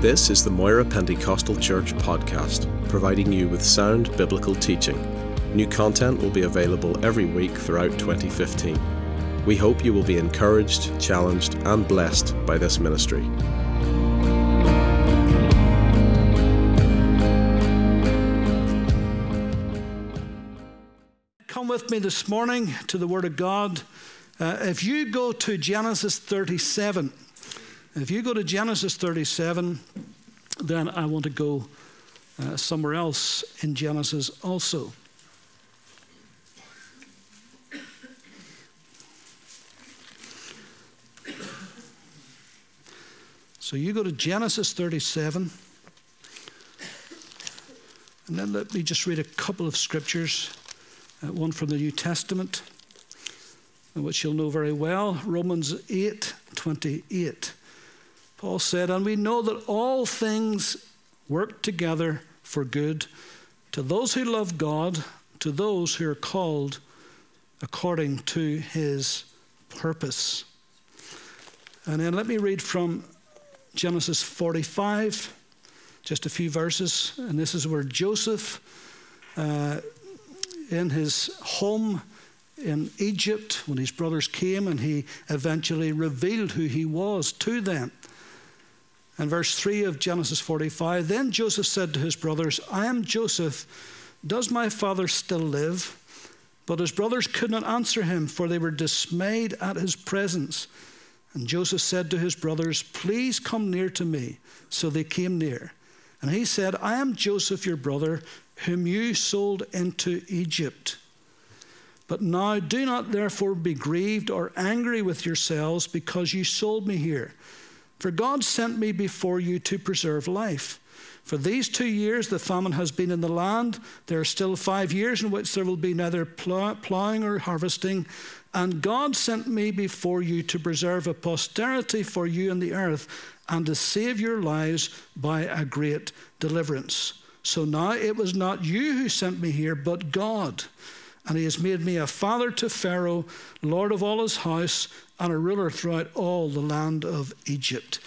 This is the Moira Pentecostal Church podcast, providing you with sound biblical teaching. New content will be available every week throughout 2015. We hope you will be encouraged, challenged, and blessed by this ministry. Come with me this morning to the Word of God. Uh, if you go to Genesis 37, if you go to Genesis 37, then I want to go uh, somewhere else in Genesis also. So you go to Genesis 37. And then let me just read a couple of scriptures, uh, one from the New Testament, which you'll know very well Romans 8 28. Paul said, And we know that all things work together for good to those who love God, to those who are called according to his purpose. And then let me read from Genesis 45, just a few verses. And this is where Joseph, uh, in his home in Egypt, when his brothers came and he eventually revealed who he was to them. And verse 3 of Genesis 45 Then Joseph said to his brothers, I am Joseph. Does my father still live? But his brothers could not answer him, for they were dismayed at his presence. And Joseph said to his brothers, Please come near to me. So they came near. And he said, I am Joseph, your brother, whom you sold into Egypt. But now do not therefore be grieved or angry with yourselves because you sold me here. For God sent me before you to preserve life. For these two years the famine has been in the land. There are still five years in which there will be neither plowing or harvesting. And God sent me before you to preserve a posterity for you in the earth and to save your lives by a great deliverance. So now it was not you who sent me here, but God. And he has made me a father to Pharaoh, lord of all his house, and a ruler throughout all the land of Egypt.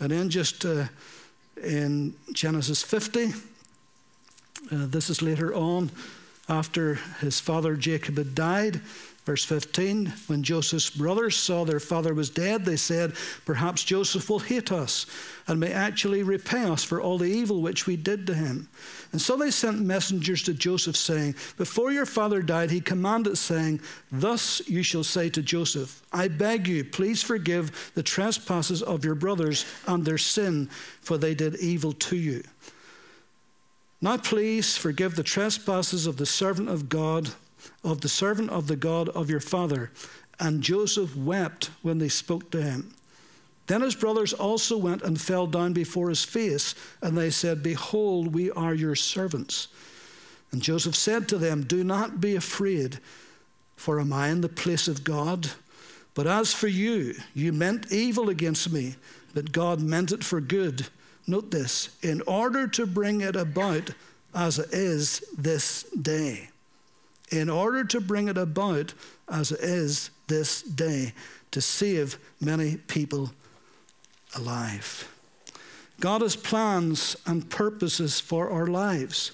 And then just uh, in Genesis 50, uh, this is later on after his father Jacob had died. Verse 15 When Joseph's brothers saw their father was dead, they said, Perhaps Joseph will hate us and may actually repay us for all the evil which we did to him. And so they sent messengers to Joseph, saying, Before your father died, he commanded, saying, Thus you shall say to Joseph, I beg you, please forgive the trespasses of your brothers and their sin, for they did evil to you. Now please forgive the trespasses of the servant of God of the servant of the God of your father. And Joseph wept when they spoke to him. Then his brothers also went and fell down before his face, and they said, Behold, we are your servants. And Joseph said to them, Do not be afraid, for am I in the place of God? But as for you, you meant evil against me, but God meant it for good. Note this in order to bring it about as it is this day in order to bring it about as it is this day to save many people alive. God has plans and purposes for our lives,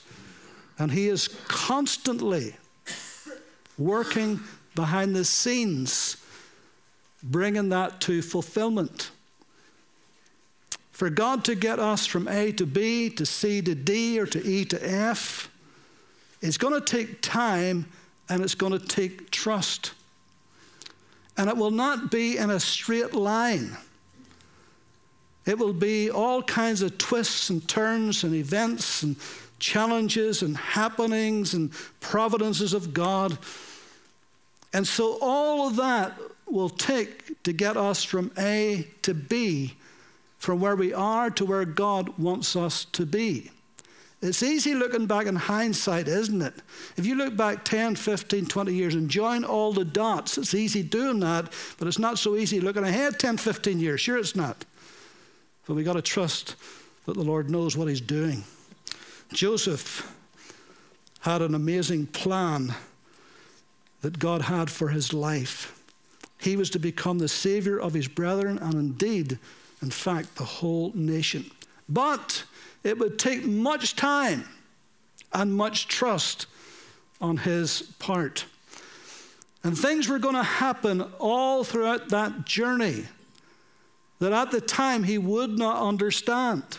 and He is constantly working behind the scenes, bringing that to fulfillment. For God to get us from A to B, to C to D, or to E to F, it's going to take time and it's going to take trust. And it will not be in a straight line. It will be all kinds of twists and turns and events and challenges and happenings and providences of God. And so all of that will take to get us from A to B, from where we are to where God wants us to be. It's easy looking back in hindsight, isn't it? If you look back 10, 15, 20 years and join all the dots, it's easy doing that, but it's not so easy looking ahead 10, 15 years. Sure, it's not. But we've got to trust that the Lord knows what He's doing. Joseph had an amazing plan that God had for his life. He was to become the savior of his brethren and indeed, in fact, the whole nation. But it would take much time and much trust on his part. And things were going to happen all throughout that journey that at the time he would not understand.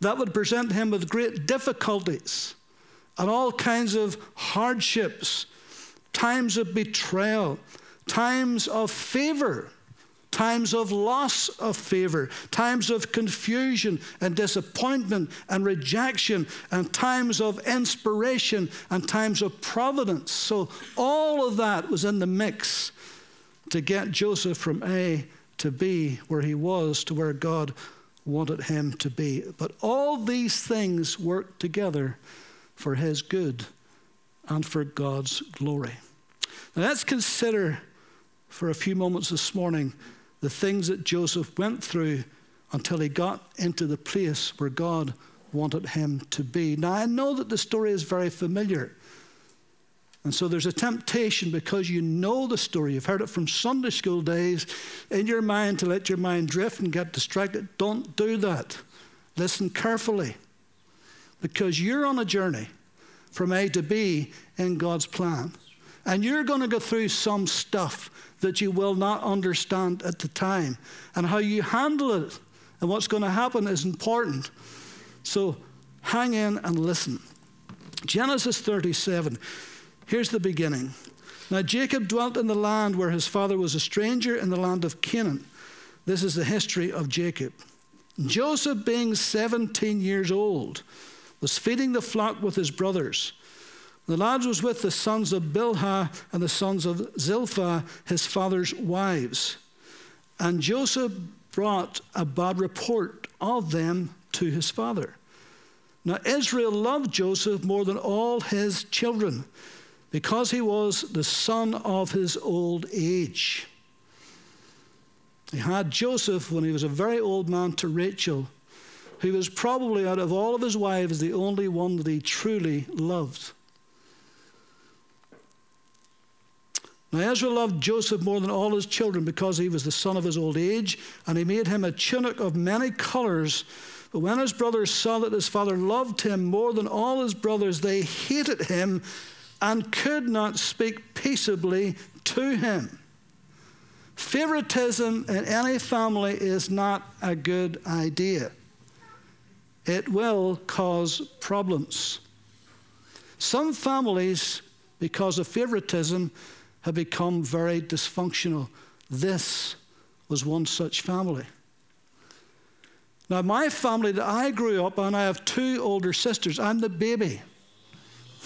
That would present him with great difficulties and all kinds of hardships, times of betrayal, times of favor times of loss of favor, times of confusion and disappointment and rejection, and times of inspiration and times of providence. So, all of that was in the mix to get Joseph from A to B, where he was, to where God wanted him to be. But all these things worked together for his good and for God's glory. Now, let's consider for a few moments this morning the things that Joseph went through until he got into the place where God wanted him to be. Now, I know that the story is very familiar. And so there's a temptation because you know the story, you've heard it from Sunday school days, in your mind to let your mind drift and get distracted. Don't do that. Listen carefully because you're on a journey from A to B in God's plan. And you're going to go through some stuff that you will not understand at the time. And how you handle it and what's going to happen is important. So hang in and listen. Genesis 37. Here's the beginning. Now Jacob dwelt in the land where his father was a stranger in the land of Canaan. This is the history of Jacob. Joseph, being 17 years old, was feeding the flock with his brothers. The lad was with the sons of Bilhah and the sons of Zilpah, his father's wives. And Joseph brought a bad report of them to his father. Now, Israel loved Joseph more than all his children because he was the son of his old age. He had Joseph when he was a very old man to Rachel, who was probably out of all of his wives the only one that he truly loved. Now, Israel loved Joseph more than all his children because he was the son of his old age, and he made him a tunic of many colors. But when his brothers saw that his father loved him more than all his brothers, they hated him and could not speak peaceably to him. Favoritism in any family is not a good idea, it will cause problems. Some families, because of favoritism, have become very dysfunctional. This was one such family. Now, my family that I grew up on, I have two older sisters. I'm the baby.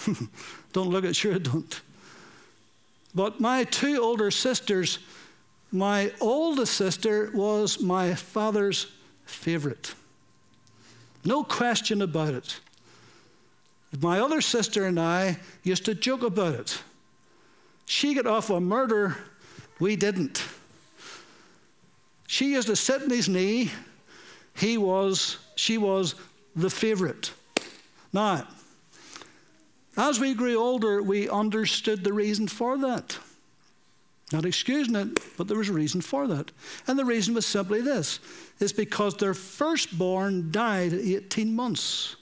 don't look at sure don't. But my two older sisters, my oldest sister was my father's favorite. No question about it. My other sister and I used to joke about it. She got off on murder, we didn't. She used to sit in his knee. He was, she was the favorite. Now, as we grew older, we understood the reason for that. Not excusing it, but there was a reason for that. And the reason was simply this is because their firstborn died at 18 months.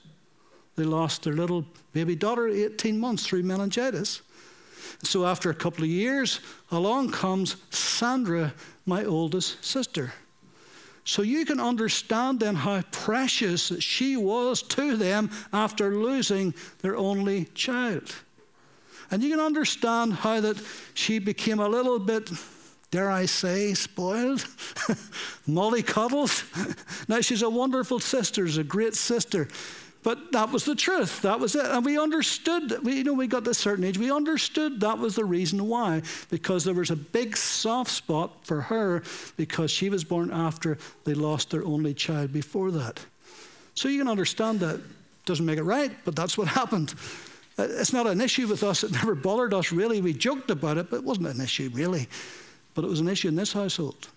They lost their little baby daughter at 18 months through meningitis. So after a couple of years, along comes Sandra, my oldest sister. So you can understand then how precious she was to them after losing their only child. And you can understand how that she became a little bit, dare I say, spoiled, mollycoddled. now she's a wonderful sister, she's a great sister. But that was the truth. That was it. And we understood, we, you know, we got to a certain age, we understood that was the reason why. Because there was a big soft spot for her because she was born after they lost their only child before that. So you can understand that. Doesn't make it right, but that's what happened. Uh, it's not an issue with us. It never bothered us really. We joked about it, but it wasn't an issue really. But it was an issue in this household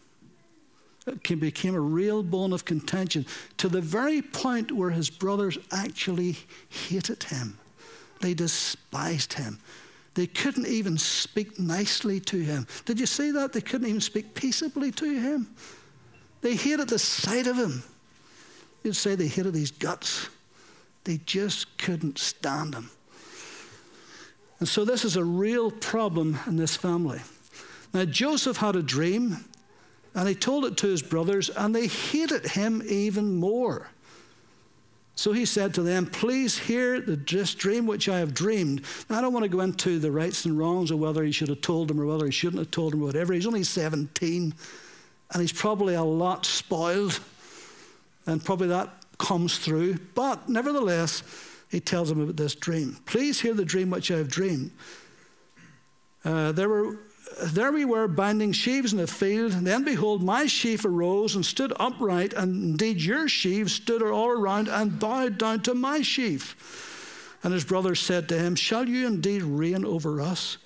it became a real bone of contention to the very point where his brothers actually hated him. They despised him. They couldn't even speak nicely to him. Did you see that? They couldn't even speak peaceably to him. They hated the sight of him. You'd say they hated his guts. They just couldn't stand him. And so this is a real problem in this family. Now, Joseph had a dream, and he told it to his brothers, and they hated him even more. So he said to them, Please hear the, dream which I have dreamed. Now, I don't want to go into the rights and wrongs of whether he should have told them or whether he shouldn't have told them or whatever. He's only 17, and he's probably a lot spoiled, and probably that comes through. But nevertheless, he tells them about this dream. Please hear the dream which I have dreamed. Uh, there were there we were binding sheaves in the field. And then behold, my sheaf arose and stood upright, and indeed your sheaves stood all around and bowed down to my sheaf. And his brothers said to him, Shall you indeed reign over us?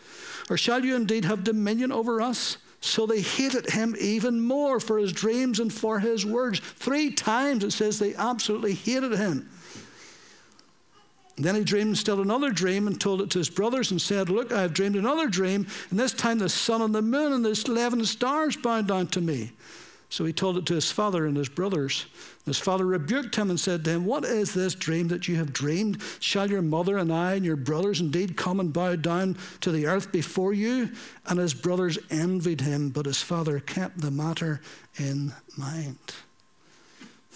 Or shall you indeed have dominion over us? So they hated him even more for his dreams and for his words. Three times it says they absolutely hated him. And then he dreamed still another dream and told it to his brothers and said, Look, I have dreamed another dream, and this time the sun and the moon and the 11 stars bowed down to me. So he told it to his father and his brothers. His father rebuked him and said to him, What is this dream that you have dreamed? Shall your mother and I and your brothers indeed come and bow down to the earth before you? And his brothers envied him, but his father kept the matter in mind.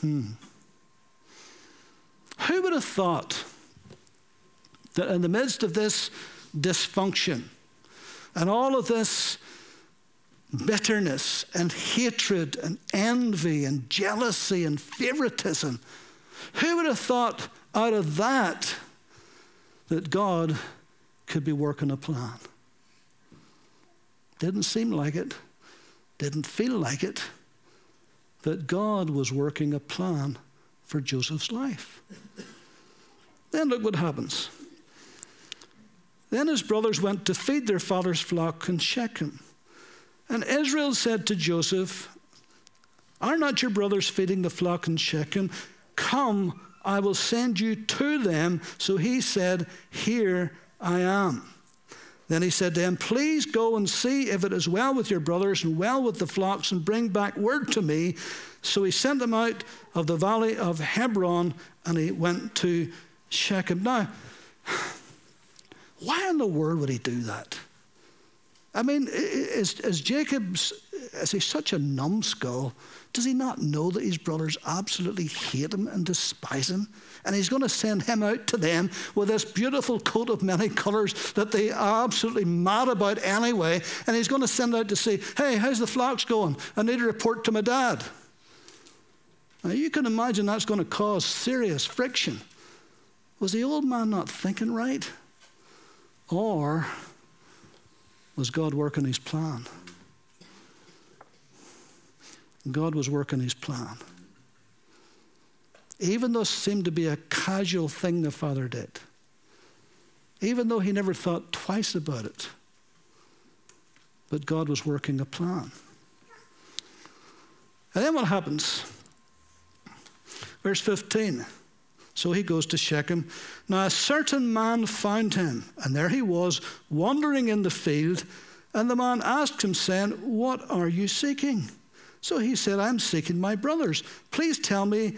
Hmm. Who would have thought? That in the midst of this dysfunction and all of this bitterness and hatred and envy and jealousy and favoritism, who would have thought out of that that God could be working a plan? Didn't seem like it, didn't feel like it, that God was working a plan for Joseph's life. Then look what happens. Then his brothers went to feed their father's flock in Shechem. And Israel said to Joseph, Are not your brothers feeding the flock in Shechem? Come, I will send you to them. So he said, Here I am. Then he said to him, Please go and see if it is well with your brothers and well with the flocks, and bring back word to me. So he sent them out of the valley of Hebron, and he went to Shechem. Now, why in the world would he do that? I mean, is, is Jacob, is he such a numbskull? Does he not know that his brothers absolutely hate him and despise him? And he's going to send him out to them with this beautiful coat of many colors that they are absolutely mad about anyway. And he's going to send out to say, hey, how's the flocks going? I need a report to my dad. Now, you can imagine that's going to cause serious friction. Was the old man not thinking right? Or was God working his plan? God was working his plan. Even though it seemed to be a casual thing the father did, even though he never thought twice about it, but God was working a plan. And then what happens? Verse 15. So he goes to Shechem. Now a certain man found him, and there he was, wandering in the field. And the man asked him, saying, What are you seeking? So he said, I'm seeking my brothers. Please tell me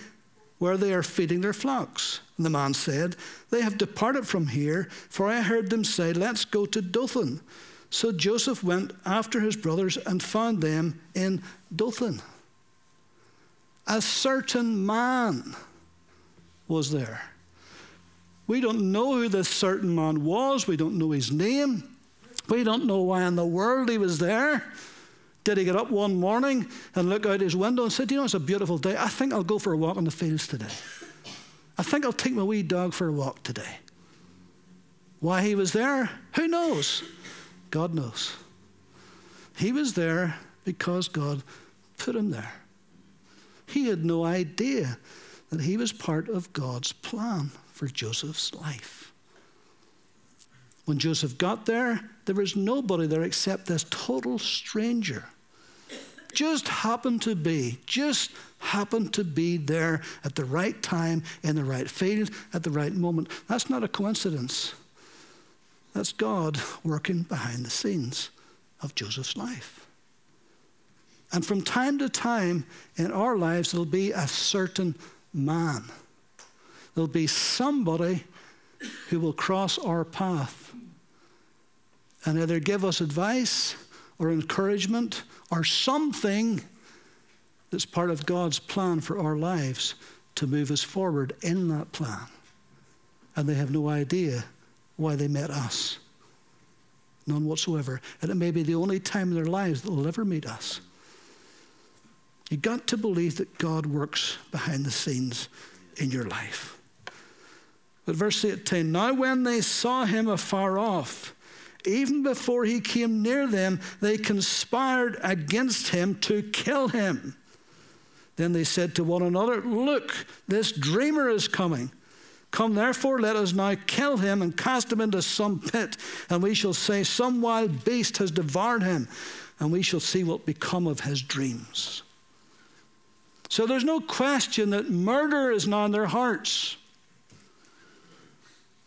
where they are feeding their flocks. And the man said, They have departed from here, for I heard them say, Let's go to Dothan. So Joseph went after his brothers and found them in Dothan. A certain man was there. We don't know who this certain man was. We don't know his name. We don't know why in the world he was there. Did he get up one morning and look out his window and say, You know, it's a beautiful day. I think I'll go for a walk in the fields today. I think I'll take my wee dog for a walk today. Why he was there, who knows? God knows. He was there because God put him there. He had no idea that he was part of God's plan for Joseph's life. When Joseph got there, there was nobody there except this total stranger. Just happened to be, just happened to be there at the right time, in the right field, at the right moment. That's not a coincidence. That's God working behind the scenes of Joseph's life. And from time to time in our lives, there'll be a certain man. There'll be somebody who will cross our path and either give us advice or encouragement or something that's part of God's plan for our lives to move us forward in that plan. And they have no idea why they met us. None whatsoever. And it may be the only time in their lives that they'll ever meet us. You've got to believe that God works behind the scenes in your life. But verse 18 Now when they saw him afar off, even before he came near them, they conspired against him to kill him. Then they said to one another, Look, this dreamer is coming. Come therefore, let us now kill him and cast him into some pit, and we shall say, Some wild beast has devoured him, and we shall see what become of his dreams. So there's no question that murder is not in their hearts.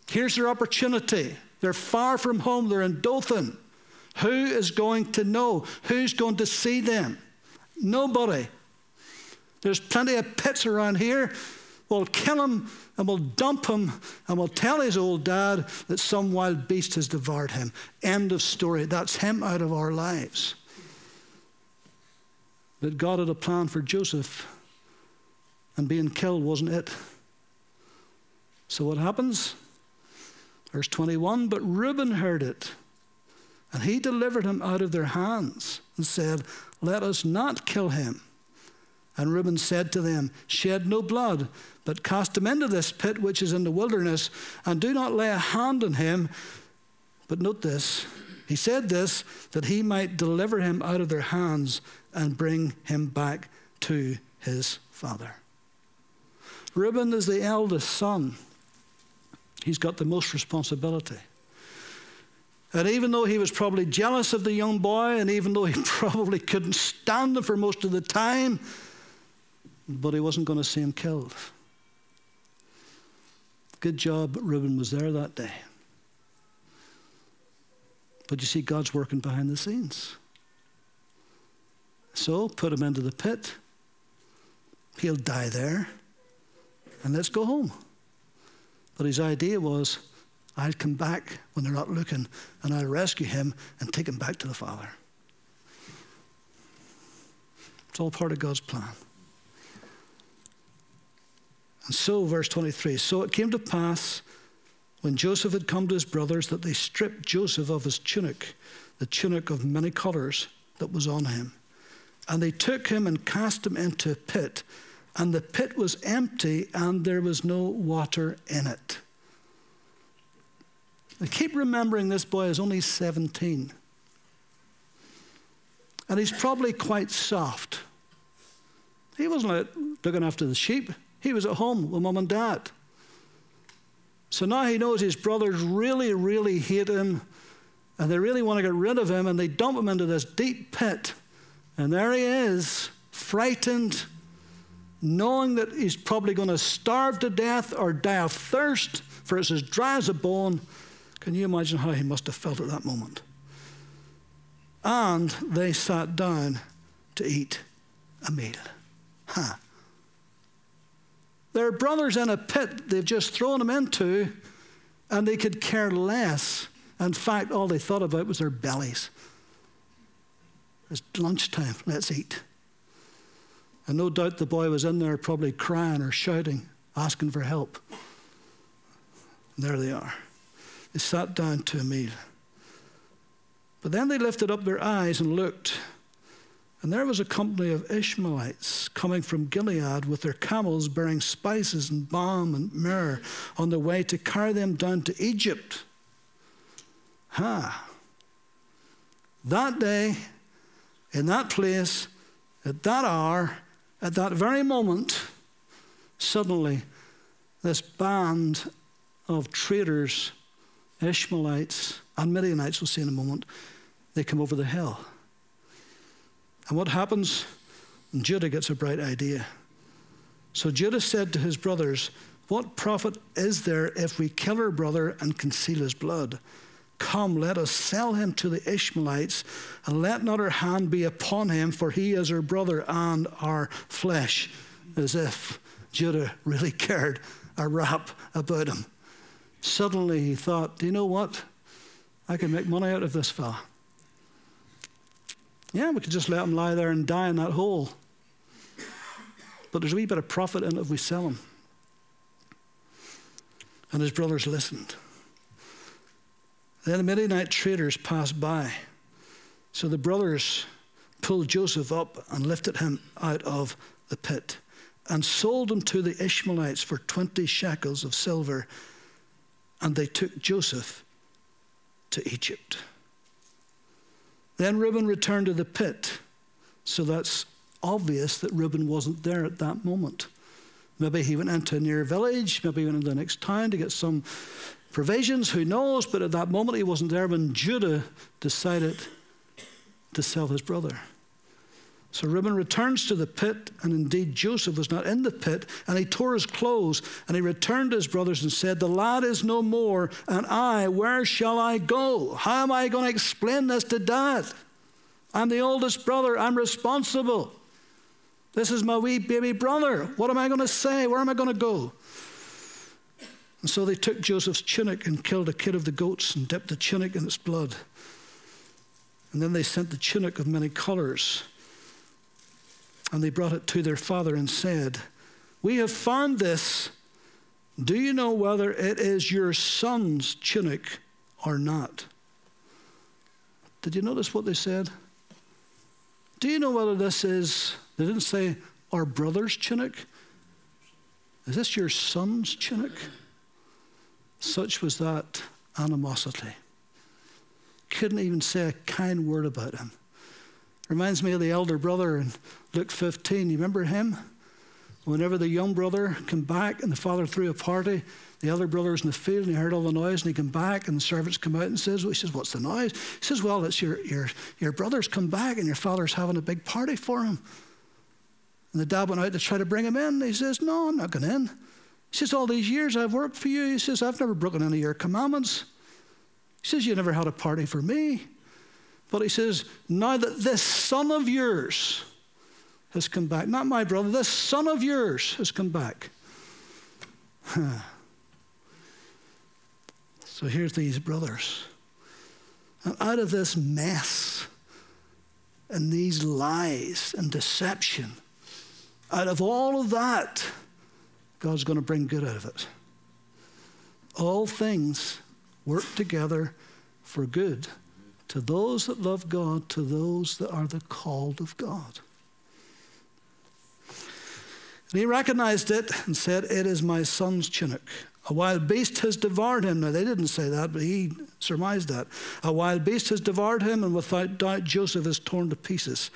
Here's their opportunity. They're far from home, they're in Dothan. Who is going to know? Who's going to see them? Nobody. There's plenty of pits around here. We'll kill him and we'll dump him and we'll tell his old dad that some wild beast has devoured him. End of story. That's him out of our lives. But God had a plan for Joseph, and being killed wasn't it. So what happens? Verse 21 But Reuben heard it, and he delivered him out of their hands and said, Let us not kill him. And Reuben said to them, Shed no blood, but cast him into this pit which is in the wilderness, and do not lay a hand on him. But note this he said this that he might deliver him out of their hands and bring him back to his father. Reuben is the eldest son. He's got the most responsibility. And even though he was probably jealous of the young boy, and even though he probably couldn't stand him for most of the time, but he wasn't going to see him killed. Good job, Reuben was there that day. But you see, God's working behind the scenes. So put him into the pit. He'll die there. And let's go home. But his idea was I'll come back when they're not looking and I'll rescue him and take him back to the Father. It's all part of God's plan. And so, verse 23 so it came to pass when Joseph had come to his brothers that they stripped Joseph of his tunic, the tunic of many colors that was on him. And they took him and cast him into a pit and the pit was empty and there was no water in it. I keep remembering this boy is only 17. And he's probably quite soft. He wasn't out looking after the sheep, he was at home with mum and dad. So now he knows his brothers really, really hate him and they really want to get rid of him and they dump him into this deep pit. And there he is, frightened knowing that he's probably going to starve to death or die of thirst, for it's as dry as a bone. Can you imagine how he must have felt at that moment? And they sat down to eat a meal. Huh. Their brothers in a pit they've just thrown them into, and they could care less. In fact, all they thought about was their bellies. It's lunchtime, let's eat. And no doubt the boy was in there probably crying or shouting, asking for help. And there they are. They sat down to a meal. But then they lifted up their eyes and looked, and there was a company of Ishmaelites coming from Gilead with their camels bearing spices and balm and myrrh on the way to carry them down to Egypt. Ha! That day, in that place, at that hour, at that very moment, suddenly, this band of traitors, Ishmaelites, and Midianites, we'll see in a moment, they come over the hill. And what happens? Judah gets a bright idea. So Judah said to his brothers, What profit is there if we kill our brother and conceal his blood? Come, let us sell him to the Ishmaelites, and let not our hand be upon him, for he is our brother and our flesh. As if Judah really cared a rap about him. Suddenly he thought, do you know what? I can make money out of this fella. Yeah, we could just let him lie there and die in that hole. But there's a wee bit of profit in it if we sell him. And his brothers listened. Then the Midianite traders passed by. So the brothers pulled Joseph up and lifted him out of the pit and sold him to the Ishmaelites for 20 shekels of silver. And they took Joseph to Egypt. Then Reuben returned to the pit. So that's obvious that Reuben wasn't there at that moment. Maybe he went into a near village, maybe he went into the next town to get some provisions, who knows? But at that moment he wasn't there when Judah decided to sell his brother. So Reuben returns to the pit, and indeed Joseph was not in the pit, and he tore his clothes, and he returned to his brothers and said, The lad is no more, and I, where shall I go? How am I going to explain this to dad? I'm the oldest brother, I'm responsible. This is my wee baby brother. What am I going to say? Where am I going to go? And so they took Joseph's tunic and killed a kid of the goats and dipped the tunic in its blood. And then they sent the tunic of many colors and they brought it to their father and said, We have found this. Do you know whether it is your son's tunic or not? Did you notice what they said? Do you know whether this is, they didn't say our brother's tunic? Is this your son's tunic? Such was that animosity. Couldn't even say a kind word about him. Reminds me of the elder brother in Luke 15. You remember him? Whenever the young brother came back and the father threw a party, the elder brother was in the field and he heard all the noise and he came back and the servants come out and says, well, he says, what's the noise? He says, well, it's your, your, your brother's come back and your father's having a big party for him. And the dad went out to try to bring him in. He says, no, I'm not going in. He says, all these years I've worked for you. He says, I've never broken any of your commandments. He says, you never had a party for me. But he says, Now that this son of yours has come back, not my brother, this son of yours has come back. so here's these brothers. And out of this mess and these lies and deception, out of all of that, God's going to bring good out of it. All things work together for good to those that love God, to those that are the called of God. And he recognized it and said, It is my son's tunic. A wild beast has devoured him. Now, they didn't say that, but he surmised that. A wild beast has devoured him, and without doubt, Joseph is torn to pieces.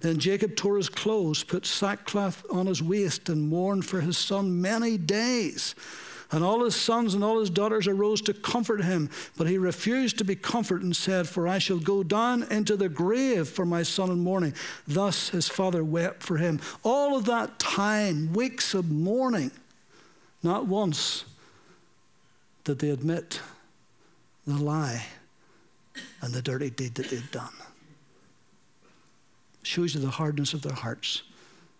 Then Jacob tore his clothes, put sackcloth on his waist, and mourned for his son many days. And all his sons and all his daughters arose to comfort him. But he refused to be comforted and said, For I shall go down into the grave for my son in mourning. Thus his father wept for him. All of that time, weeks of mourning, not once did they admit the lie and the dirty deed that they'd done. Shows you the hardness of their hearts.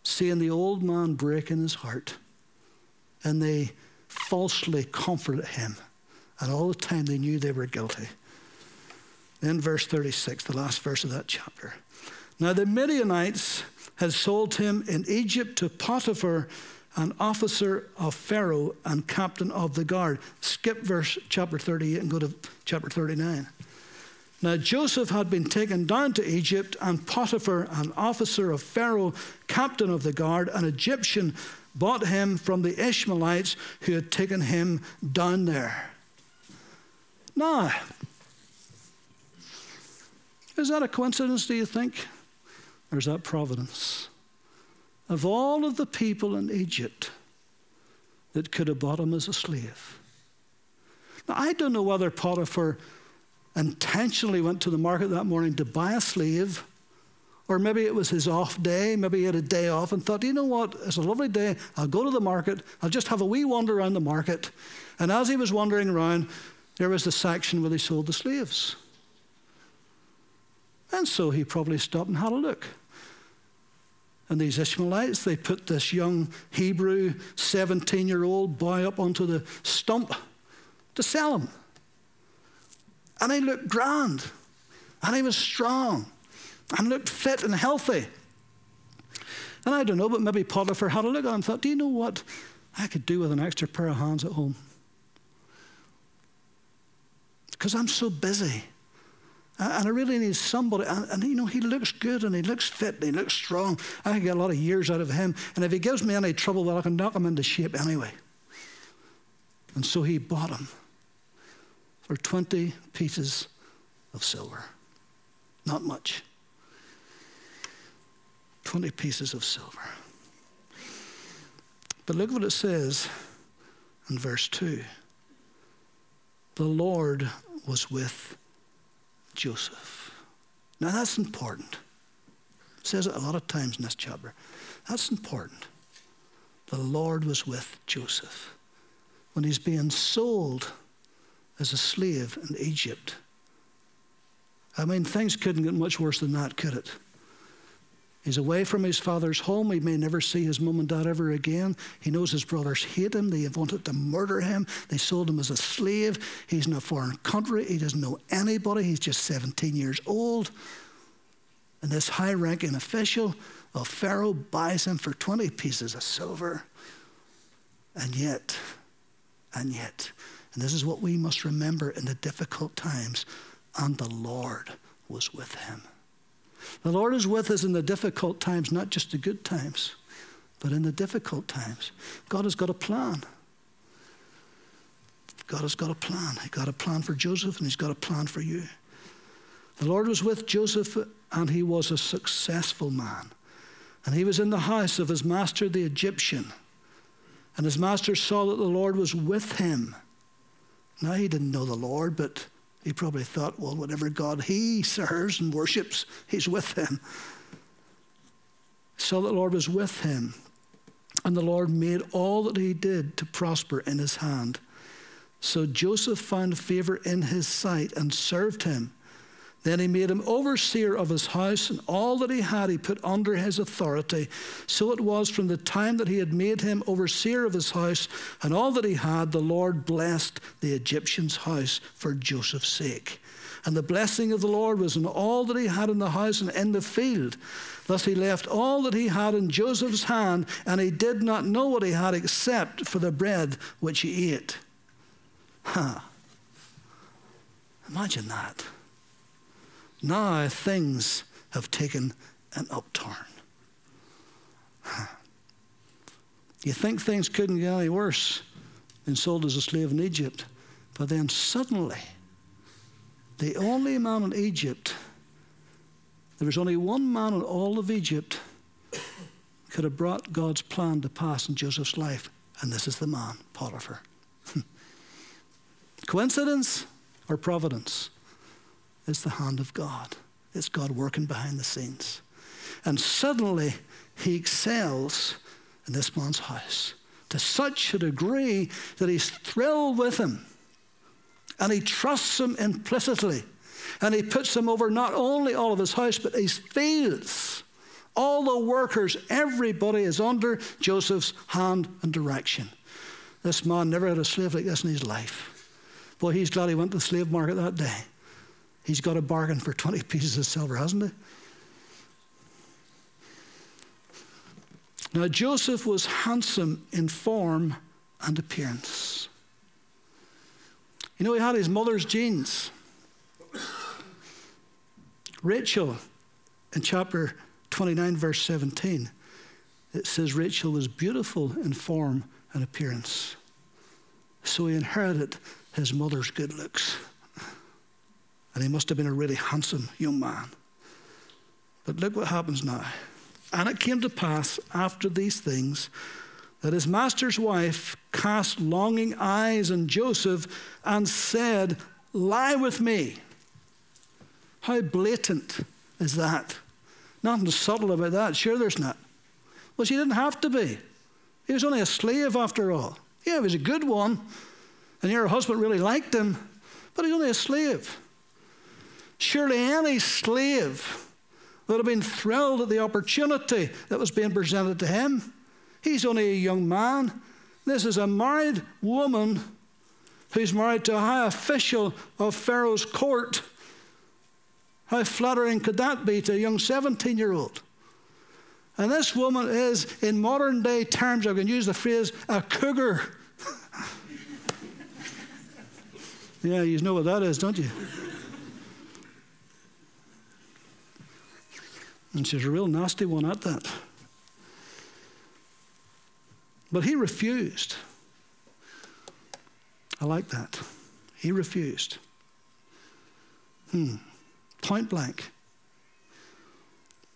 Seeing the old man break in his heart. And they falsely comforted him. And all the time they knew they were guilty. Then, verse 36, the last verse of that chapter. Now, the Midianites had sold him in Egypt to Potiphar, an officer of Pharaoh and captain of the guard. Skip verse chapter 38 and go to chapter 39. Now Joseph had been taken down to Egypt, and Potiphar, an officer of Pharaoh, captain of the guard, an Egyptian, bought him from the Ishmaelites who had taken him down there. Now, is that a coincidence, do you think? Or is that providence? Of all of the people in Egypt that could have bought him as a slave. Now, I don't know whether Potiphar intentionally went to the market that morning to buy a slave or maybe it was his off day. Maybe he had a day off and thought, you know what? It's a lovely day. I'll go to the market. I'll just have a wee wander around the market. And as he was wandering around, there was the section where they sold the slaves. And so he probably stopped and had a look. And these Ishmaelites, they put this young Hebrew 17 year old boy up onto the stump to sell him. And he looked grand, and he was strong, and looked fit and healthy. And I don't know, but maybe Potiphar had a look at him and thought, Do you know what I could do with an extra pair of hands at home? Because I'm so busy. And I really need somebody. And, and, you know, he looks good and he looks fit and he looks strong. I can get a lot of years out of him. And if he gives me any trouble, well, I can knock him into shape anyway. And so he bought him for 20 pieces of silver. Not much. 20 pieces of silver. But look what it says in verse 2 The Lord was with Joseph. Now that's important. It says it a lot of times in this chapter. That's important. The Lord was with Joseph. When he's being sold as a slave in Egypt. I mean, things couldn't get much worse than that, could it? He's away from his father's home. He may never see his mum and dad ever again. He knows his brothers hate him. They have wanted to murder him. They sold him as a slave. He's in a foreign country. He doesn't know anybody. He's just 17 years old. And this high ranking official of Pharaoh buys him for 20 pieces of silver. And yet, and yet, and this is what we must remember in the difficult times, and the Lord was with him. The Lord is with us in the difficult times, not just the good times, but in the difficult times. God has got a plan. God has got a plan. He got a plan for Joseph and he's got a plan for you. The Lord was with Joseph and he was a successful man. And he was in the house of his master, the Egyptian. And his master saw that the Lord was with him. Now he didn't know the Lord, but he probably thought, well, whatever God he serves and worships, he's with him. So the Lord was with him. And the Lord made all that he did to prosper in his hand. So Joseph found favor in his sight and served him. Then he made him overseer of his house, and all that he had he put under his authority. So it was from the time that he had made him overseer of his house, and all that he had, the Lord blessed the Egyptian's house for Joseph's sake. And the blessing of the Lord was in all that he had in the house and in the field. Thus he left all that he had in Joseph's hand, and he did not know what he had except for the bread which he ate. Huh. Imagine that. Now things have taken an upturn. You think things couldn't get any worse than sold as a slave in Egypt. But then suddenly, the only man in Egypt, there was only one man in all of Egypt could have brought God's plan to pass in Joseph's life, and this is the man, Potiphar. Coincidence or providence? It's the hand of God. It's God working behind the scenes. And suddenly he excels in this man's house to such a degree that he's thrilled with him. And he trusts him implicitly. And he puts him over not only all of his house, but his fields. All the workers, everybody is under Joseph's hand and direction. This man never had a slave like this in his life. Boy, he's glad he went to the slave market that day. He's got a bargain for 20 pieces of silver, hasn't he? Now, Joseph was handsome in form and appearance. You know, he had his mother's genes. Rachel, in chapter 29, verse 17, it says Rachel was beautiful in form and appearance. So he inherited his mother's good looks. And he must have been a really handsome young man. But look what happens now. And it came to pass after these things that his master's wife cast longing eyes on Joseph and said, Lie with me. How blatant is that? Nothing subtle about that. Sure, there's not. Well, she didn't have to be. He was only a slave after all. Yeah, he was a good one, and your husband really liked him, but he's only a slave. Surely any slave would have been thrilled at the opportunity that was being presented to him. He's only a young man. This is a married woman who's married to a high official of Pharaoh's court. How flattering could that be to a young 17 year old? And this woman is, in modern day terms, I can use the phrase, a cougar. yeah, you know what that is, don't you? And she's a real nasty one at that. But he refused. I like that. He refused. Hmm. Point blank.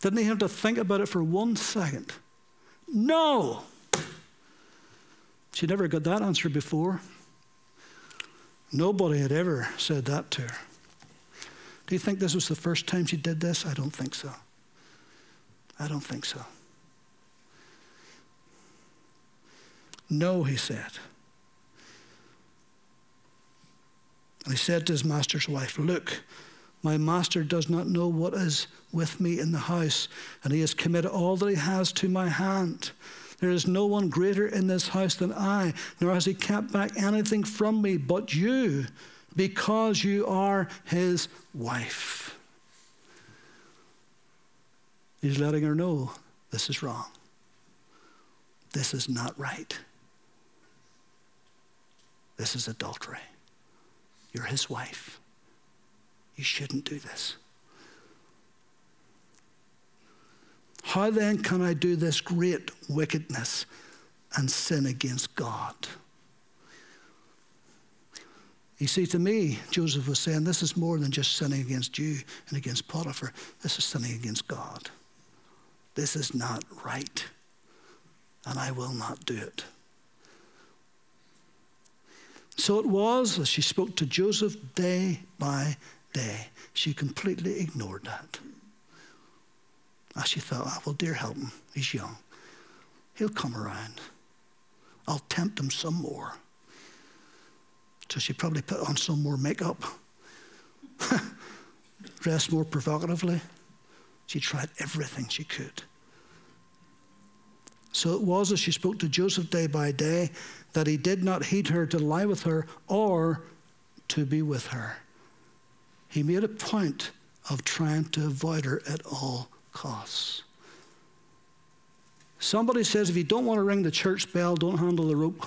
Didn't he have to think about it for one second? No! She never got that answer before. Nobody had ever said that to her. Do you think this was the first time she did this? I don't think so. I don't think so. No, he said. And he said to his master's wife, Look, my master does not know what is with me in the house, and he has committed all that he has to my hand. There is no one greater in this house than I, nor has he kept back anything from me but you, because you are his wife. He's letting her know this is wrong. This is not right. This is adultery. You're his wife. You shouldn't do this. How then can I do this great wickedness and sin against God? You see, to me, Joseph was saying, this is more than just sinning against you and against Potiphar. This is sinning against God. This is not right, and I will not do it. So it was as she spoke to Joseph day by day. She completely ignored that. As she thought, oh, well, dear, help him. He's young. He'll come around. I'll tempt him some more. So she probably put on some more makeup, dressed more provocatively. She tried everything she could. So it was as she spoke to Joseph day by day that he did not heed her to lie with her or to be with her. He made a point of trying to avoid her at all costs. Somebody says if you don't want to ring the church bell, don't handle the rope.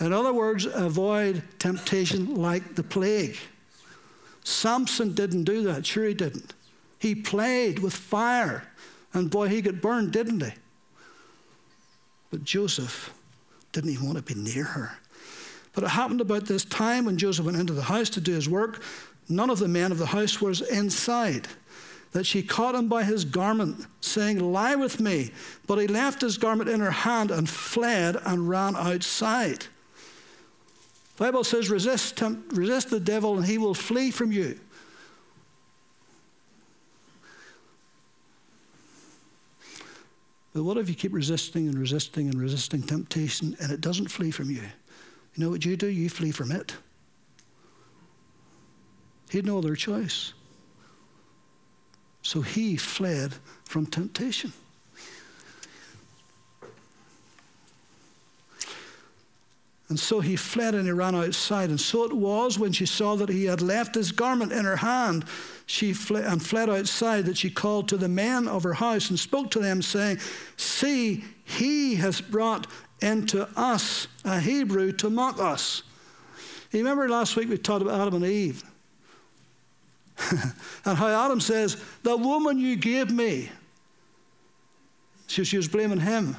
In other words, avoid temptation like the plague. Samson didn't do that. Sure, he didn't. He played with fire, and boy, he got burned, didn't he? But Joseph didn't even want to be near her. But it happened about this time when Joseph went into the house to do his work. None of the men of the house was inside. That she caught him by his garment, saying, Lie with me. But he left his garment in her hand and fled and ran outside. Bible says, resist, resist the devil and he will flee from you. But what if you keep resisting and resisting and resisting temptation and it doesn't flee from you? You know what you do? You flee from it. He had no other choice. So he fled from temptation. And so he fled and he ran outside. And so it was when she saw that he had left his garment in her hand she fled and fled outside that she called to the men of her house and spoke to them, saying, See, he has brought into us a Hebrew to mock us. You remember last week we talked about Adam and Eve? and how Adam says, The woman you gave me. So she was blaming him.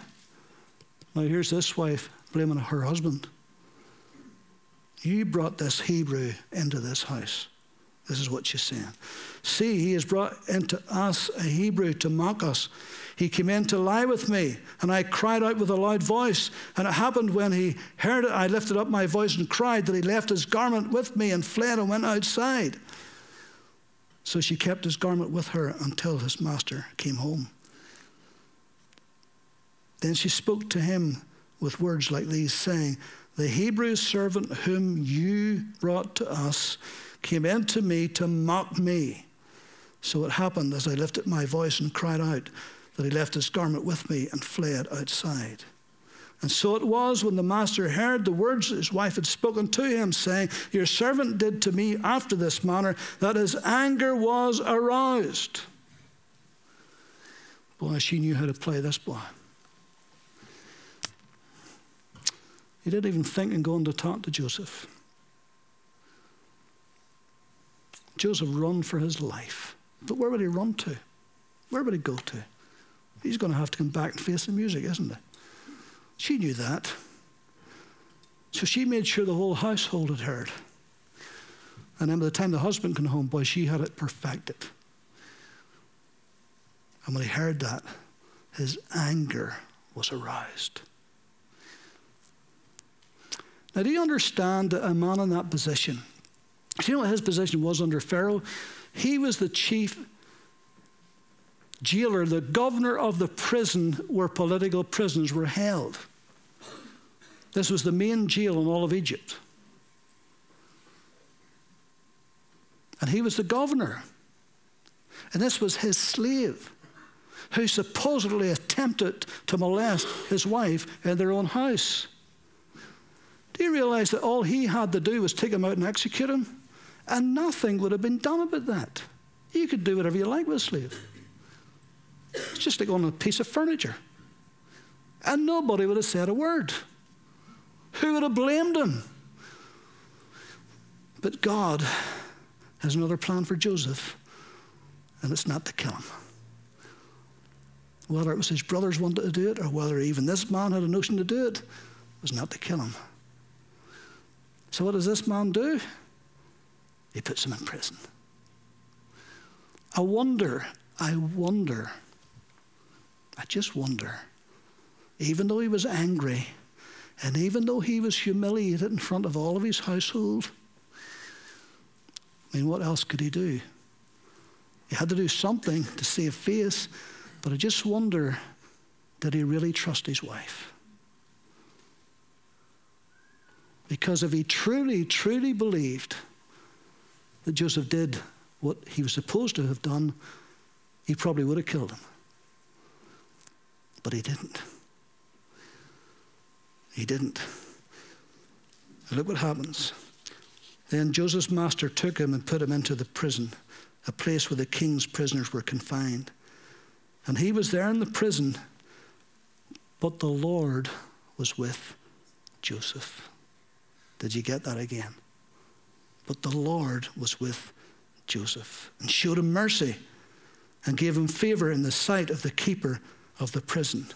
Now here's this wife blaming her husband. You brought this Hebrew into this house. This is what she's saying. See, he has brought into us a Hebrew to mock us. He came in to lie with me, and I cried out with a loud voice. And it happened when he heard it, I lifted up my voice and cried that he left his garment with me and fled and went outside. So she kept his garment with her until his master came home. Then she spoke to him with words like these, saying, The Hebrew servant whom you brought to us came in to me to mock me. So it happened as I lifted my voice and cried out that he left his garment with me and fled outside. And so it was when the master heard the words his wife had spoken to him, saying, Your servant did to me after this manner, that his anger was aroused. Boy, she knew how to play this boy. He didn't even think in going to talk to Joseph. Joseph run for his life. But where would he run to? Where would he go to? He's going to have to come back and face the music, isn't he? She knew that. So she made sure the whole household had heard. And then by the time the husband came home, boy, she had it perfected. And when he heard that, his anger was aroused. Now, do you understand that a man in that position? Do you know what his position was under Pharaoh? He was the chief jailer, the governor of the prison where political prisoners were held. This was the main jail in all of Egypt. And he was the governor. And this was his slave who supposedly attempted to molest his wife in their own house. Do you realize that all he had to do was take him out and execute him? And nothing would have been done about that. You could do whatever you like with a slave. It's just like on a piece of furniture. And nobody would have said a word. Who would have blamed him? But God has another plan for Joseph, and it's not to kill him. Whether it was his brothers wanted to do it, or whether even this man had a notion to do it, it, was not to kill him. So, what does this man do? He puts him in prison. I wonder, I wonder, I just wonder, even though he was angry, and even though he was humiliated in front of all of his household, I mean, what else could he do? He had to do something to save face, but I just wonder did he really trust his wife? Because if he truly, truly believed that Joseph did what he was supposed to have done, he probably would have killed him. But he didn't. He didn't. And look what happens. Then Joseph's master took him and put him into the prison, a place where the king's prisoners were confined. And he was there in the prison, but the Lord was with Joseph. Did you get that again? But the Lord was with Joseph and showed him mercy and gave him favor in the sight of the keeper of the prison.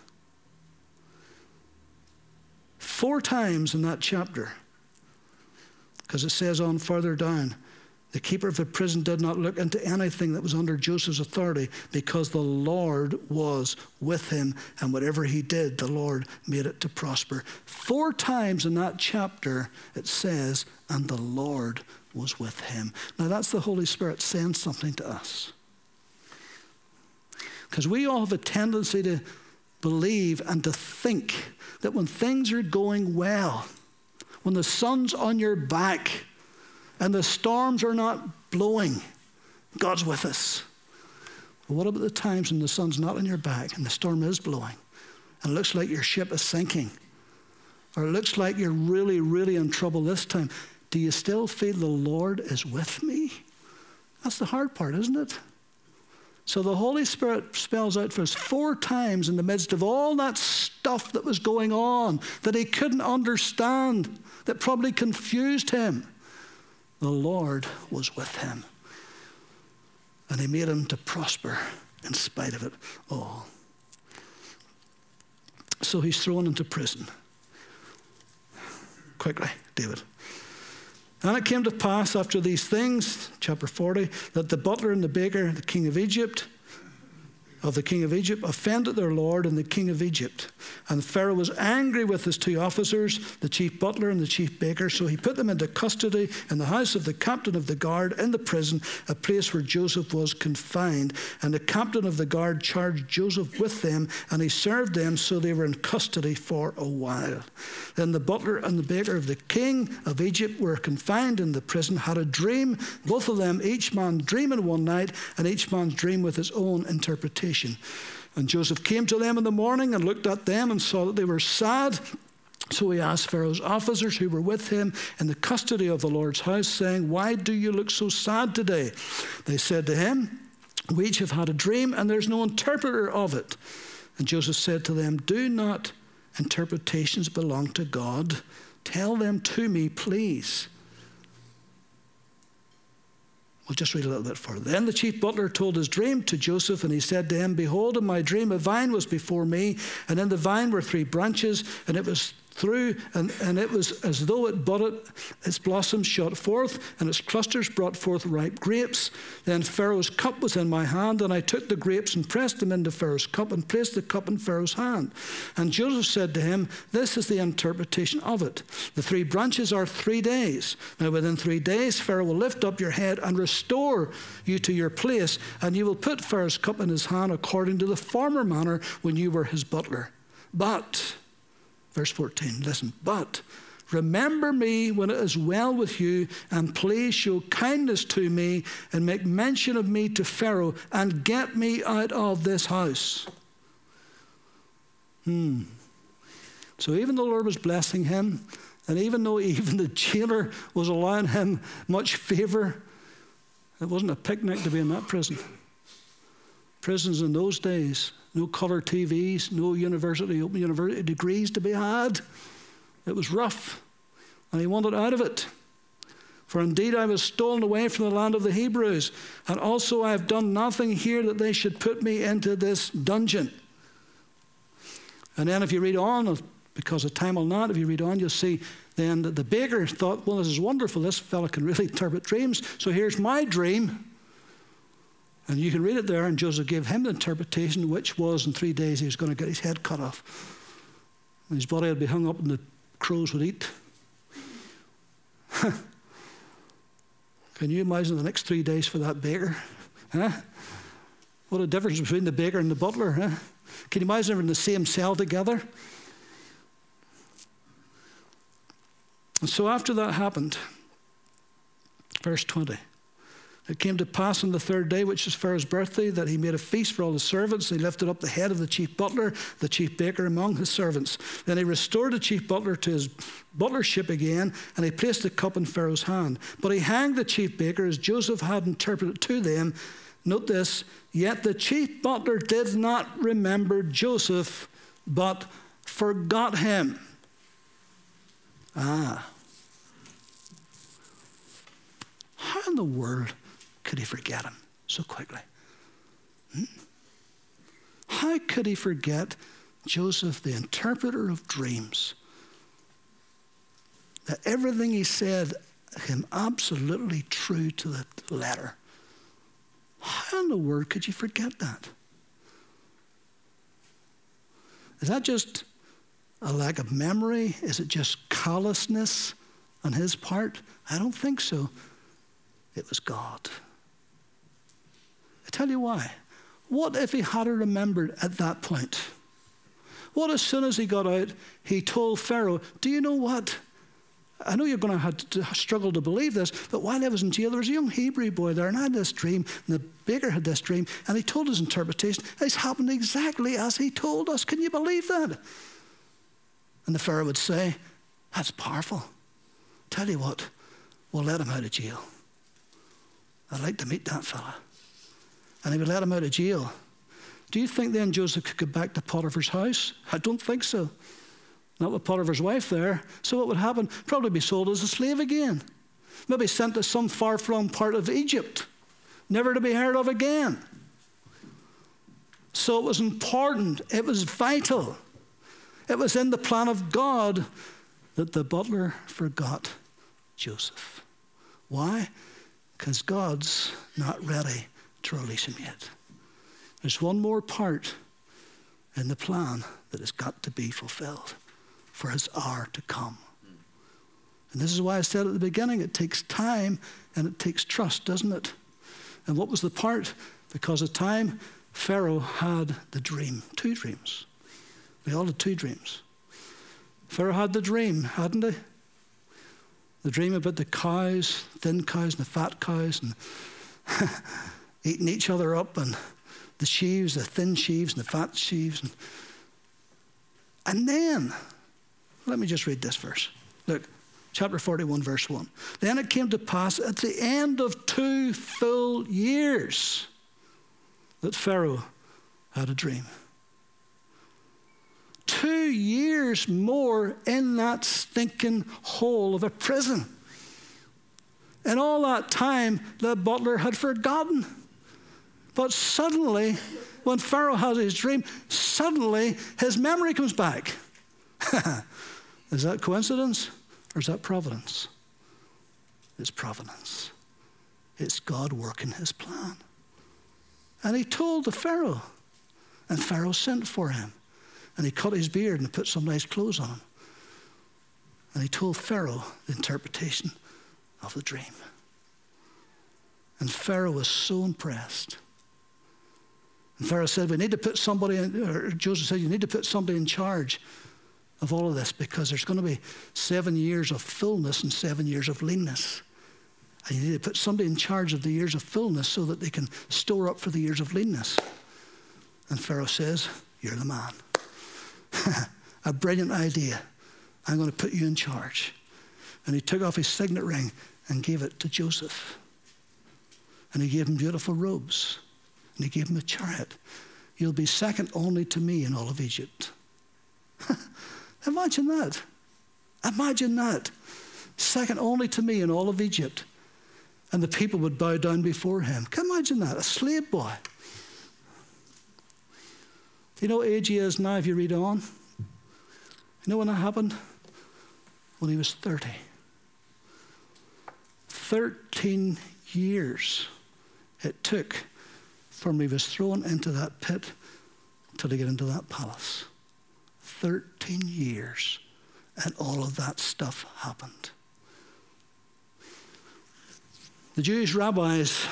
Four times in that chapter, because it says on further down, the keeper of the prison did not look into anything that was under Joseph's authority because the Lord was with him, and whatever he did, the Lord made it to prosper. Four times in that chapter it says, and the Lord was with him. Now that's the Holy Spirit saying something to us. Because we all have a tendency to believe and to think that when things are going well, when the sun's on your back, and the storms are not blowing, God's with us. But what about the times when the sun's not on your back and the storm is blowing and it looks like your ship is sinking? Or it looks like you're really, really in trouble this time. Do you still feel the Lord is with me? That's the hard part, isn't it? So the Holy Spirit spells out for us four times in the midst of all that stuff that was going on that he couldn't understand, that probably confused him the Lord was with him. And he made him to prosper in spite of it all. So he's thrown into prison. Quickly, David. And it came to pass after these things, chapter 40, that the butler and the baker, the king of Egypt, of the king of Egypt offended their lord and the king of Egypt. And Pharaoh was angry with his two officers, the chief butler and the chief baker, so he put them into custody in the house of the captain of the guard in the prison, a place where Joseph was confined. And the captain of the guard charged Joseph with them, and he served them so they were in custody for a while. Then the butler and the baker of the king of Egypt were confined in the prison, had a dream, both of them, each man dreaming one night, and each man's dream with his own interpretation. And Joseph came to them in the morning and looked at them and saw that they were sad. So he asked Pharaoh's officers who were with him in the custody of the Lord's house, saying, Why do you look so sad today? They said to him, We each have had a dream, and there's no interpreter of it. And Joseph said to them, Do not interpretations belong to God? Tell them to me, please. We'll just read a little bit further. Then the chief butler told his dream to Joseph, and he said to him, Behold, in my dream a vine was before me, and in the vine were three branches, and it was through, and, and it was as though it budded, its blossoms shot forth, and its clusters brought forth ripe grapes. Then Pharaoh's cup was in my hand, and I took the grapes and pressed them into Pharaoh's cup, and placed the cup in Pharaoh's hand. And Joseph said to him, This is the interpretation of it. The three branches are three days. Now, within three days, Pharaoh will lift up your head and restore you to your place, and you will put Pharaoh's cup in his hand according to the former manner when you were his butler. But Verse 14, listen, but remember me when it is well with you, and please show kindness to me and make mention of me to Pharaoh and get me out of this house. Hmm. So even the Lord was blessing him, and even though even the jailer was allowing him much favor, it wasn't a picnic to be in that prison. Prisons in those days no colour TVs, no university, open university degrees to be had. It was rough, and he wanted out of it. For indeed I was stolen away from the land of the Hebrews, and also I have done nothing here that they should put me into this dungeon. And then if you read on, because of time will not, if you read on, you'll see then that the baker thought, well, this is wonderful. This fellow can really interpret dreams. So here's my dream. And you can read it there, and Joseph gave him the interpretation, which was in three days he was going to get his head cut off. And his body would be hung up, and the crows would eat. Can you imagine the next three days for that baker? Huh? What a difference between the baker and the butler. Huh? Can you imagine them in the same cell together? And so after that happened, verse 20. It came to pass on the third day, which is Pharaoh's birthday, that he made a feast for all his servants. He lifted up the head of the chief butler, the chief baker among his servants. Then he restored the chief butler to his butlership again, and he placed the cup in Pharaoh's hand. But he hanged the chief baker as Joseph had interpreted to them. Note this yet the chief butler did not remember Joseph, but forgot him. Ah. How in the world could he forget him so quickly? Hmm? How could he forget Joseph, the interpreter of dreams? That everything he said came absolutely true to the letter. How in the world could you forget that? Is that just a lack of memory? Is it just callousness on his part? I don't think so. It was God tell you why. What if he had remembered at that point? What as soon as he got out, he told Pharaoh, Do you know what? I know you're going to have to struggle to believe this, but while I was in jail, there was a young Hebrew boy there, and I had this dream, and the baker had this dream, and he told his interpretation. It's happened exactly as he told us. Can you believe that? And the Pharaoh would say, That's powerful. Tell you what, we'll let him out of jail. I'd like to meet that fella and he would let him out of jail. Do you think then Joseph could go back to Potiphar's house? I don't think so. Not with Potiphar's wife there. So what would happen? Probably be sold as a slave again. Maybe sent to some far flung part of Egypt, never to be heard of again. So it was important, it was vital. It was in the plan of God that the butler forgot Joseph. Why? Because God's not ready to release him yet. There's one more part in the plan that has got to be fulfilled for his hour to come. And this is why I said at the beginning it takes time and it takes trust, doesn't it? And what was the part? Because of time, Pharaoh had the dream, two dreams. They all had two dreams. Pharaoh had the dream, hadn't he? The dream about the cows, thin cows and the fat cows, and eating each other up, and the sheaves, the thin sheaves and the fat sheaves. And, and then, let me just read this verse. Look, chapter 41, verse 1. Then it came to pass at the end of two full years that Pharaoh had a dream. Two years more in that stinking hole of a prison. And all that time, the butler had forgotten. But suddenly, when Pharaoh has his dream, suddenly his memory comes back. is that coincidence or is that providence? It's providence. It's God working his plan. And he told the Pharaoh, and Pharaoh sent for him. And he cut his beard and put some nice clothes on him. And he told Pharaoh the interpretation of the dream. And Pharaoh was so impressed. And Pharaoh said, We need to put somebody in, or Joseph said, You need to put somebody in charge of all of this because there's going to be seven years of fullness and seven years of leanness. And you need to put somebody in charge of the years of fullness so that they can store up for the years of leanness. And Pharaoh says, You're the man. a brilliant idea. I'm going to put you in charge. And he took off his signet ring and gave it to Joseph. And he gave him beautiful robes and he gave him a chariot. You'll be second only to me in all of Egypt. Imagine that. Imagine that. Second only to me in all of Egypt. And the people would bow down before him. Can you imagine that? A slave boy. You know what age he is now if you read on? You know when that happened? When he was 30. 13 years it took from he was thrown into that pit till he got into that palace. 13 years, and all of that stuff happened. The Jewish rabbis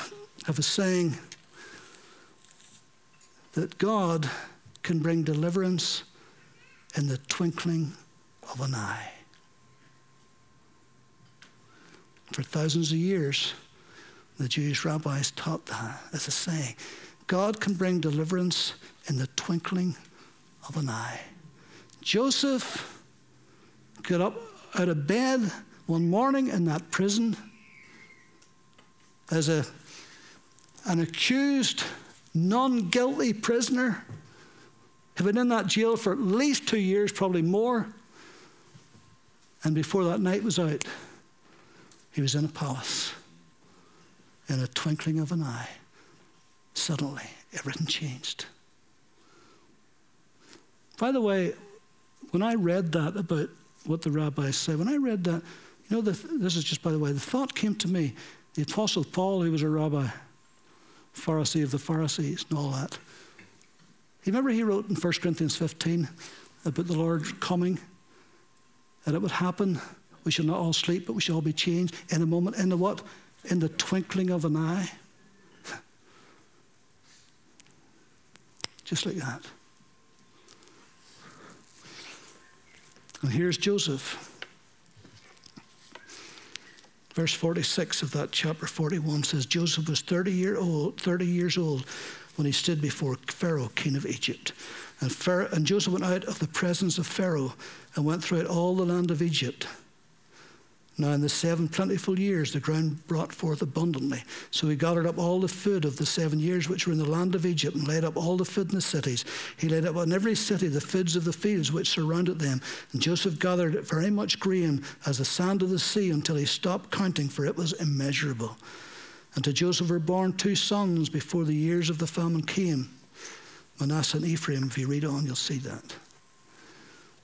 have a saying that God can bring deliverance in the twinkling of an eye. For thousands of years, the Jewish rabbis taught that as a saying. God can bring deliverance in the twinkling of an eye. Joseph got up out of bed one morning in that prison as a, an accused, non guilty prisoner. Had been in that jail for at least two years, probably more. And before that night was out, he was in a palace in a twinkling of an eye, suddenly everything changed. By the way, when I read that about what the rabbis say, when I read that, you know, the, this is just by the way, the thought came to me the Apostle Paul, who was a rabbi, Pharisee of the Pharisees, and all that. Remember he wrote in 1 Corinthians 15 about the Lord coming, that it would happen. We shall not all sleep, but we shall all be changed in a moment. In the what? In the twinkling of an eye. Just like that. And here's Joseph. Verse 46 of that chapter 41 says Joseph was 30, year old, 30 years old when he stood before Pharaoh, king of Egypt. And, Pharaoh, and Joseph went out of the presence of Pharaoh and went throughout all the land of Egypt. Now, in the seven plentiful years, the ground brought forth abundantly. So he gathered up all the food of the seven years which were in the land of Egypt and laid up all the food in the cities. He laid up in every city the foods of the fields which surrounded them. And Joseph gathered it very much grain as the sand of the sea until he stopped counting, for it was immeasurable. And to Joseph were born two sons before the years of the famine came Manasseh and Ephraim. If you read on, you'll see that.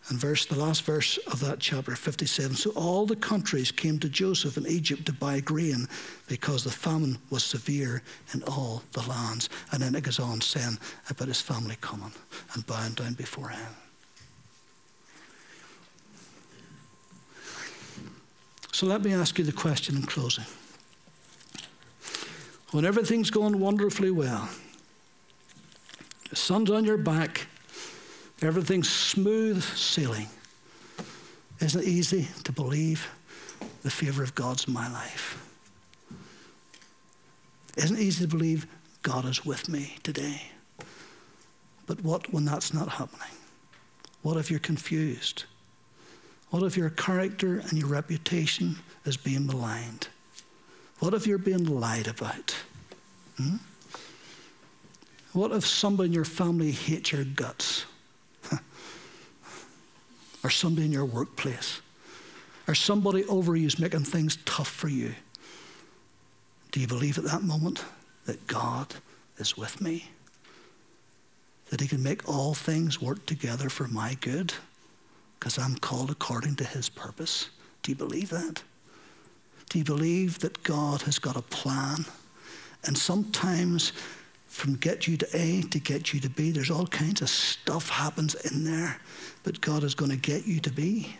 And verse, the last verse of that chapter 57. So all the countries came to Joseph in Egypt to buy grain because the famine was severe in all the lands. And then it goes on saying about his family coming and bowing down before him. So let me ask you the question in closing. When everything's going wonderfully well, the sun's on your back, everything's smooth sailing, isn't it easy to believe the favor of God's in my life? Isn't it easy to believe God is with me today? But what when that's not happening? What if you're confused? What if your character and your reputation is being maligned? What if you're being lied about? Hmm? What if somebody in your family hates your guts? Or somebody in your workplace? Or somebody over you is making things tough for you? Do you believe at that moment that God is with me? That He can make all things work together for my good? because I'm called according to his purpose. Do you believe that? Do you believe that God has got a plan? And sometimes from get you to A to get you to B, there's all kinds of stuff happens in there, but God is going to get you to B.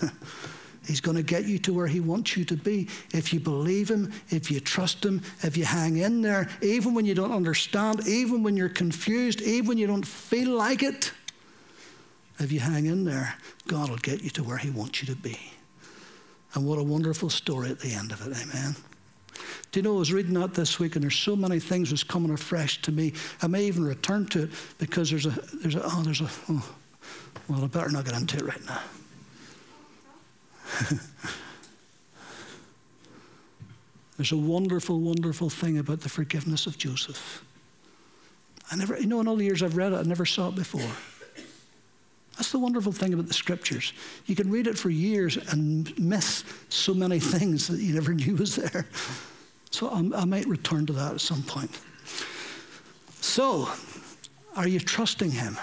He's going to get you to where He wants you to be. If you believe Him, if you trust Him, if you hang in there, even when you don't understand, even when you're confused, even when you don't feel like it, if you hang in there, God will get you to where He wants you to be. And what a wonderful story at the end of it, amen. Do you know, I was reading that this week, and there's so many things was coming afresh to me. I may even return to it because there's a, there's a, oh, there's a, oh, well, I better not get into it right now. there's a wonderful, wonderful thing about the forgiveness of Joseph. I never, you know, in all the years I've read it, I never saw it before. That's the wonderful thing about the scriptures. You can read it for years and miss so many things that you never knew was there. So I'm, i might return to that at some point. So, are you trusting Him?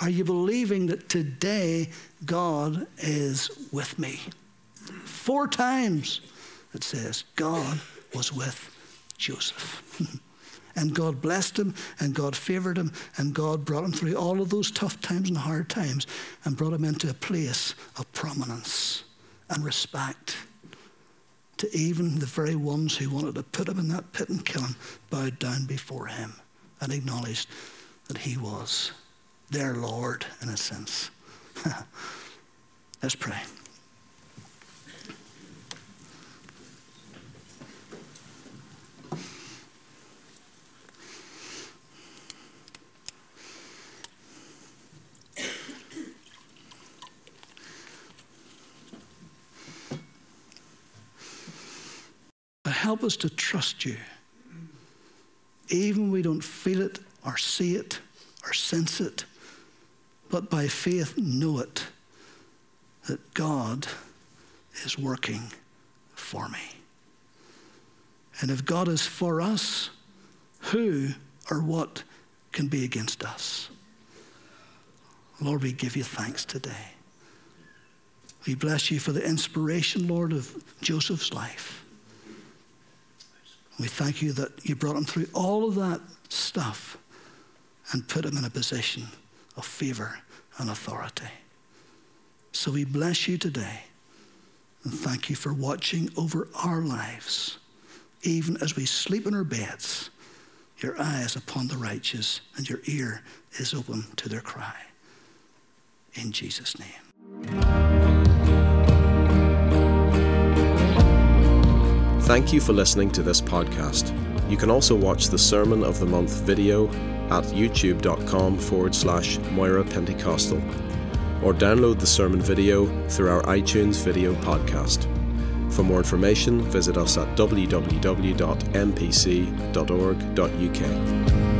Are you believing that today God is with me? Four times it says God was with Joseph. And God blessed him, and God favored him, and God brought him through all of those tough times and hard times and brought him into a place of prominence and respect. To even the very ones who wanted to put him in that pit and kill him bowed down before him and acknowledged that he was their Lord, in a sense. Let's pray. Help us to trust you. Even we don't feel it or see it or sense it, but by faith know it that God is working for me. And if God is for us, who or what can be against us? Lord, we give you thanks today. We bless you for the inspiration, Lord, of Joseph's life. We thank you that you brought him through all of that stuff and put him in a position of favor and authority. So we bless you today and thank you for watching over our lives. Even as we sleep in our beds, your eye is upon the righteous and your ear is open to their cry. In Jesus' name. Thank you for listening to this podcast. You can also watch the Sermon of the Month video at youtube.com forward slash Moira Pentecostal or download the sermon video through our iTunes video podcast. For more information, visit us at www.mpc.org.uk.